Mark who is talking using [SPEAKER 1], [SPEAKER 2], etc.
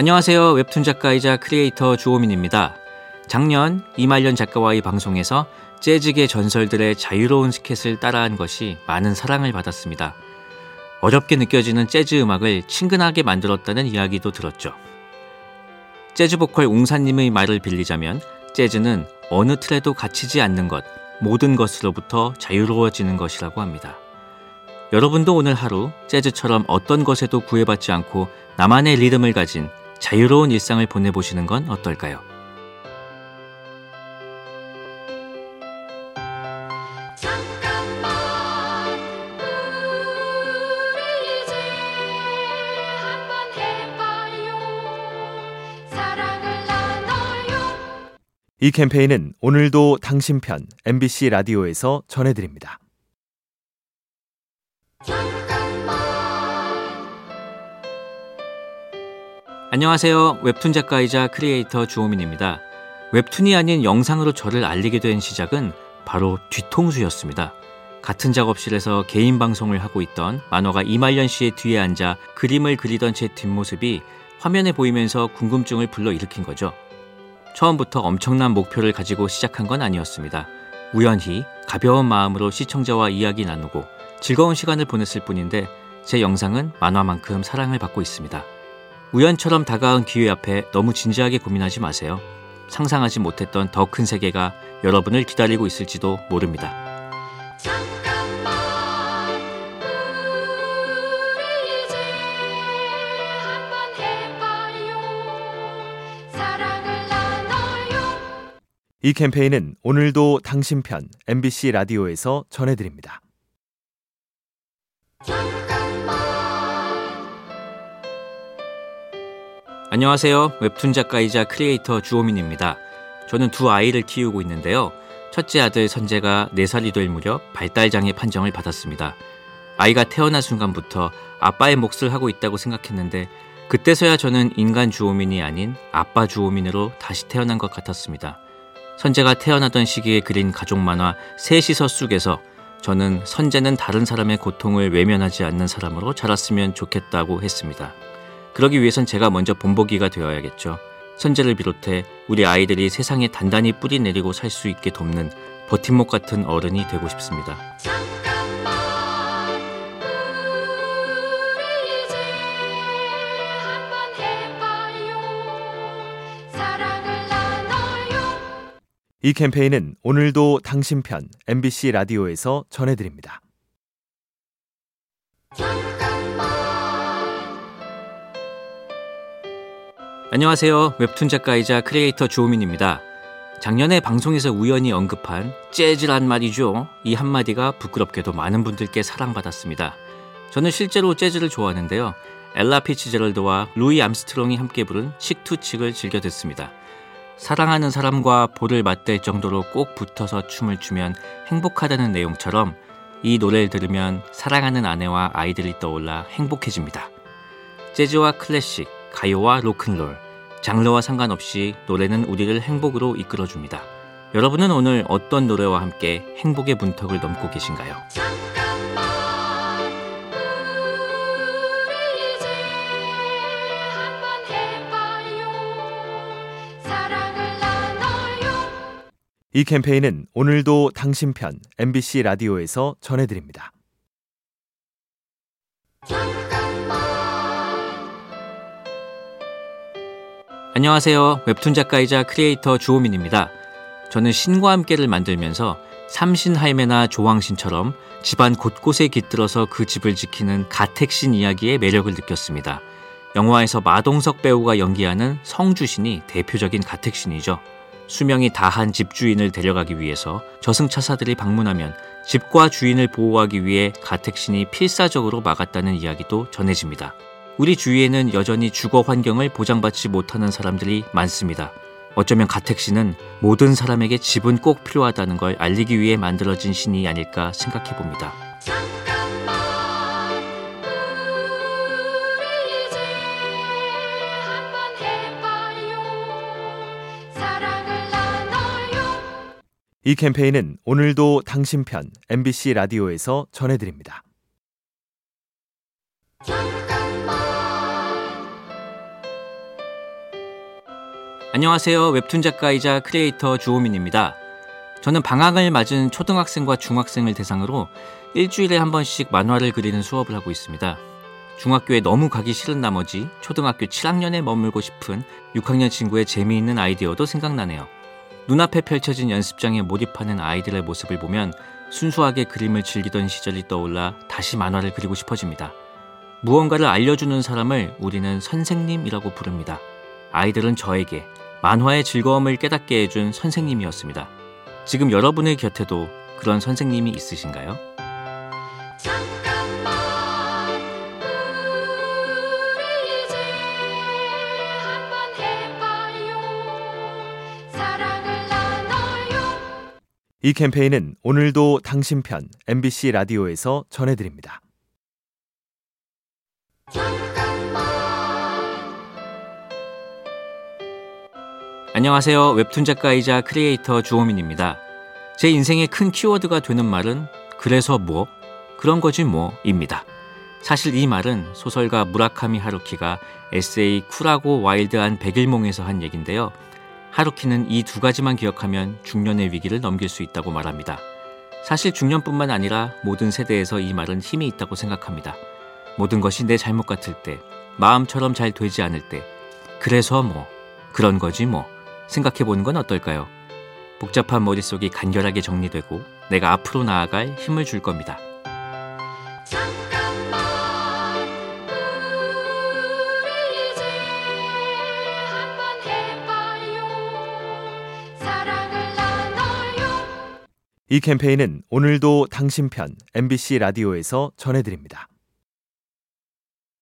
[SPEAKER 1] 안녕하세요. 웹툰 작가이자 크리에이터 주호민입니다. 작년 이말년 작가와의 방송에서 재즈계 전설들의 자유로운 스케을 따라한 것이 많은 사랑을 받았습니다. 어렵게 느껴지는 재즈 음악을 친근하게 만들었다는 이야기도 들었죠. 재즈 보컬 웅사님의 말을 빌리자면 재즈는 어느 틀에도 갇히지 않는 것, 모든 것으로부터 자유로워지는 것이라고 합니다. 여러분도 오늘 하루 재즈처럼 어떤 것에도 구애받지 않고 나만의 리듬을 가진 자유로운 일상을 보내보시는 건 어떨까요?
[SPEAKER 2] 이 캠페인은 오늘도 당신 편 MBC 라디오에서 전해드립니다.
[SPEAKER 1] 안녕하세요. 웹툰 작가이자 크리에이터 주호민입니다. 웹툰이 아닌 영상으로 저를 알리게 된 시작은 바로 뒤통수였습니다. 같은 작업실에서 개인 방송을 하고 있던 만화가 이말년 씨의 뒤에 앉아 그림을 그리던 제 뒷모습이 화면에 보이면서 궁금증을 불러일으킨 거죠. 처음부터 엄청난 목표를 가지고 시작한 건 아니었습니다. 우연히 가벼운 마음으로 시청자와 이야기 나누고 즐거운 시간을 보냈을 뿐인데 제 영상은 만화만큼 사랑을 받고 있습니다. 우연처럼 다가온 기회 앞에 너무 진지하게 고민하지 마세요. 상상하지 못했던 더 큰 세계가 여러분을 기다리고 있을지도 모릅니다.
[SPEAKER 2] 이 캠페인은 오늘도 당신 편 MBC 라디오에서 전해드립니다.
[SPEAKER 1] 안녕하세요. 웹툰 작가이자 크리에이터 주호민입니다. 저는 두 아이를 키우고 있는데요. 첫째 아들 선재가 4살이 될 무렵 발달장애 판정을 받았습니다. 아이가 태어난 순간부터 아빠의 몫을 하고 있다고 생각했는데 그때서야 저는 인간 주호민이 아닌 아빠 주호민으로 다시 태어난 것 같았습니다. 선재가 태어나던 시기에 그린 가족 만화 셋이서 쑥에서 저는 선재는 다른 사람의 고통을 외면하지 않는 사람으로 자랐으면 좋겠다고 했습니다. 그러기 위해선 제가 먼저 본보기가 되어야겠죠. 선재를 비롯해 우리 아이들이 세상에 단단히 뿌리 내리고 살 수 있게 돕는 버팀목 같은 어른이 되고 싶습니다.
[SPEAKER 2] 이 캠페인은 오늘도 당신 편 MBC 라디오에서 전해드립니다.
[SPEAKER 1] 안녕하세요. 웹툰 작가이자 크리에이터 주호민입니다. 작년에 방송에서 우연히 언급한 재즈란 말이죠. 이 한마디가 부끄럽게도 많은 분들께 사랑받았습니다. 저는 실제로 재즈를 좋아하는데요. 엘라 피치제럴드와 루이 암스트롱이 함께 부른 Cheek to Cheek을 즐겨 듣습니다. 사랑하는 사람과 볼을 맞댈 정도로 꼭 붙어서 춤을 추면 행복하다는 내용처럼 이 노래를 들으면 사랑하는 아내와 아이들이 떠올라 행복해집니다. 재즈와 클래식, 가요와 로큰롤, 장르와 상관없이 노래는 우리를 행복으로 이끌어줍니다. 여러분은 오늘 어떤 노래와 함께 행복의 문턱을 넘고 계신가요?
[SPEAKER 2] 이 캠페인은 오늘도 당신 편 MBC 라디오에서 전해드립니다.
[SPEAKER 1] 안녕하세요. 웹툰 작가이자 크리에이터 주호민입니다. 저는 신과 함께를 만들면서 삼신할매나 조왕신처럼 집안 곳곳에 깃들어서 그 집을 지키는 가택신 이야기의 매력을 느꼈습니다. 영화에서 마동석 배우가 연기하는 성주신이 대표적인 가택신이죠. 수명이 다한 집주인을 데려가기 위해서 저승차사들이 방문하면 집과 주인을 보호하기 위해 가택신이 필사적으로 막았다는 이야기도 전해집니다. 우리 주위에는 여전히 주거 환경을 보장받지 못하는 사람들이 많습니다. 어쩌면 가택신은 모든 사람에게 집은 꼭 필요하다는 걸 알리기 위해 만들어진 신이 아닐까 생각해 봅니다.
[SPEAKER 2] 이 캠페인은 오늘도 당신 편 MBC 라디오에서 전해드립니다.
[SPEAKER 1] 안녕하세요. 웹툰 작가이자 크리에이터 주호민입니다. 저는 방학을 맞은 초등학생과 중학생을 대상으로 일주일에 한 번씩 만화를 그리는 수업을 하고 있습니다. 중학교에 너무 가기 싫은 나머지 초등학교 7학년에 머물고 싶은 6학년 친구의 재미있는 아이디어도 생각나네요. 눈앞에 펼쳐진 연습장에 몰입하는 아이들의 모습을 보면 순수하게 그림을 즐기던 시절이 떠올라 다시 만화를 그리고 싶어집니다. 무언가를 알려주는 사람을 우리는 선생님이라고 부릅니다. 아이들은 저에게 만화의 즐거움을 깨닫게 해준 선생님이었습니다. 지금 여러분의 곁에도 그런 선생님이 있으신가요?
[SPEAKER 3] 잠깐만 우리 이제 한번 해봐요 사랑을 나눠요
[SPEAKER 2] 이 캠페인은 오늘도 당신 편 MBC 라디오에서 전해드립니다.
[SPEAKER 1] 안녕하세요. 웹툰 작가이자 크리에이터 주호민입니다. 제 인생의 큰 키워드가 되는 말은 그래서 뭐? 그런 거지 뭐입니다. 사실 이 말은 소설가 무라카미 하루키가 에세이 쿨하고 와일드한 백일몽에서 한 얘긴데요. 하루키는 이 두 가지만 기억하면 중년의 위기를 넘길 수 있다고 말합니다. 사실 중년뿐만 아니라 모든 세대에서 이 말은 힘이 있다고 생각합니다. 모든 것이 내 잘못 같을 때, 마음처럼 잘 되지 않을 때, 그래서 뭐, 그런 거지 뭐, 생각해 보는 건 어떨까요? 복잡한 머릿속이 간결하게 정리되고 내가 앞으로 나아갈 힘을 줄 겁니다.
[SPEAKER 3] 잠깐만 우리 이제 한번 해봐요 사랑을 나눠요
[SPEAKER 2] 이 캠페인은 오늘도 당신 편 MBC 라디오에서 전해드립니다.